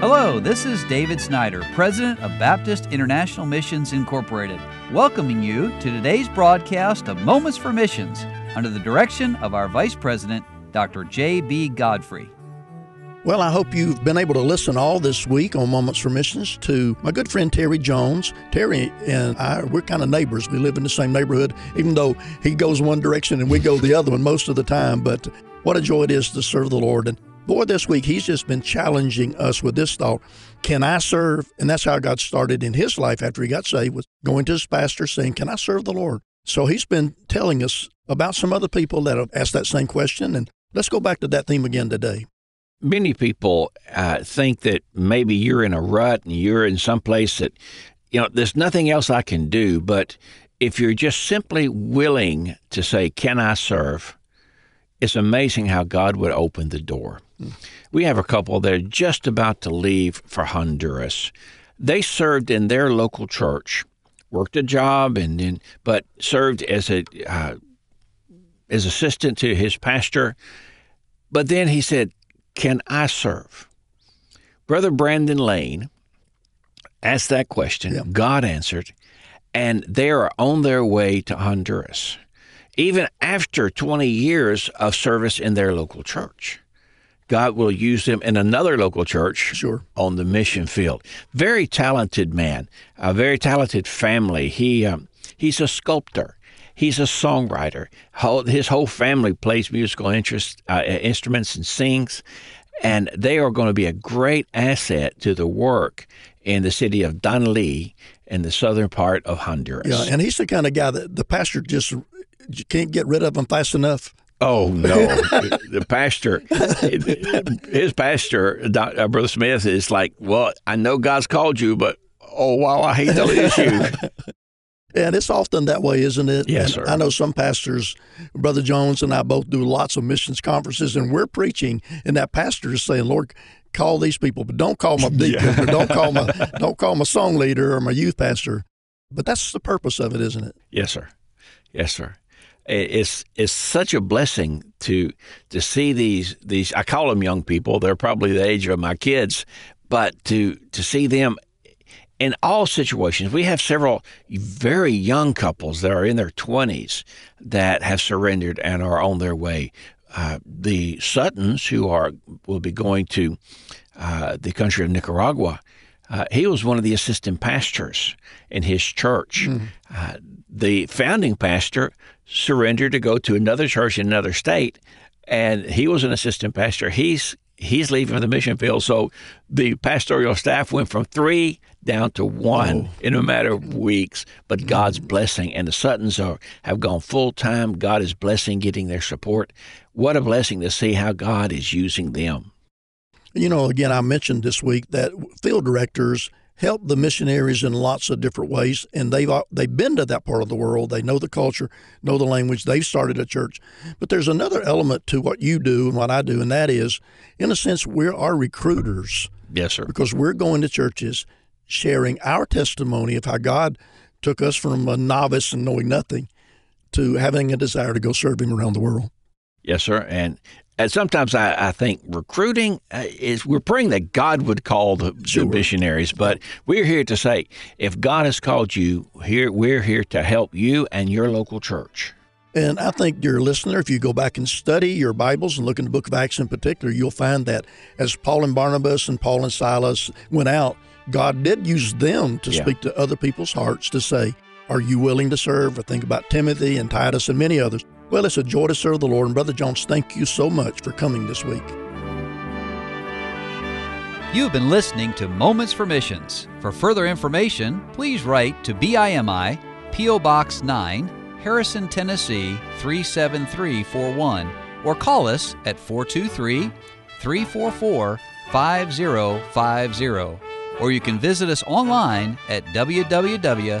Hello, this is David Snyder, President of Baptist International Missions Incorporated, welcoming you to today's broadcast of Moments for Missions under the direction of our Vice President, Dr. J.B. Godfrey. Well, I hope you've been able to listen all this week on Moments for Missions to my good friend Terry Jones. Terry and I, we're kind of neighbors. We live in the same neighborhood, even though he goes one direction and we go the other one most of the time. But what a joy it is to serve the Lord. And boy, this week he's just been challenging us with this thought Can I serve? And that's how God started in his life after he got saved, was going to his pastor saying, Can I serve the Lord? So he's been telling us about some other people that have asked that same question. And let's go back to that theme again today. Many people uh, think that maybe you're in a rut and you're in some place that, you know, there's nothing else I can do. But if you're just simply willing to say, Can I serve? It's amazing how God would open the door. We have a couple that are just about to leave for Honduras. They served in their local church, worked a job, and then but served as a uh, as assistant to his pastor. But then he said, "Can I serve?" Brother Brandon Lane asked that question. Yeah. God answered, and they are on their way to Honduras, even after 20 years of service in their local church. God will use them in another local church Sure. on the mission field. Very talented man, a very talented family. He um, he's a sculptor. He's a songwriter. His whole family plays musical interest, uh, instruments and sings, and they are going to be a great asset to the work in the city of Danlí in the southern part of Honduras. Yeah, and he's the kind of guy that the pastor just can't get rid of him fast enough. Oh no, the pastor, his pastor, Doc- uh, Brother Smith, is like, well, I know God's called you, but oh wow, I hate to lose you. And it's often that way, isn't it? Yes, sir. I know some pastors, Brother Jones and I both do lots of missions conferences, and we're preaching, and that pastor is saying, "Lord, call these people, but don't call my deacon, or don't call my don't call my song leader or my youth pastor." But that's the purpose of it, isn't it? Yes, sir. Yes, sir. It- It's it's such a blessing to to see these these. I call them young people. They're probably the age of my kids, but to to see them in all situations. We have several very young couples that are in their twenties that have surrendered and are on their way. Uh, the Suttons, who are will be going to uh, the country of Nicaragua. Uh, he was one of the assistant pastors in his church. Uh, the founding pastor surrendered to go to another church in another state, and he was an assistant pastor. He's he's leaving for the mission field, so the pastoral staff went from three down to one in a matter of weeks. But God's blessing, and the Suttons are have gone full time. God is blessing, getting their support. What a blessing to see how God is using them. You know, again, I mentioned this week that field directors help the missionaries in lots of different ways, and they've they've been to that part of the world. They know the culture, know the language. They've started a church, but there's another element to what you do and what I do, and that is, in a sense, we're our recruiters Yes, sir. because we're going to churches, sharing our testimony of how God took us from a novice and knowing nothing to having a desire to go serve Him around the world. Yes, sir. And and sometimes I, I think recruiting uh, is we're praying that God would call the, Sure. the missionaries, but we're here to say if God has called you, here we're here to help you and your local church. And I think, dear listener, if you go back and study your Bibles and look in the book of Acts in particular, you'll find that as Paul and Barnabas and Paul and Silas went out, God did use them to Yeah. speak to other people's hearts to say, Are you willing to serve? I think about Timothy and Titus and many others. Well, it's a joy to serve the Lord. And Brother Jones, thank you so much for coming this week. You've been listening to Moments for Missions. For further information, please write to BIMI, P.O. Box 9, Harrison, Tennessee 37341, or call us at 423 344 5050. Or you can visit us online at www.bimi.org.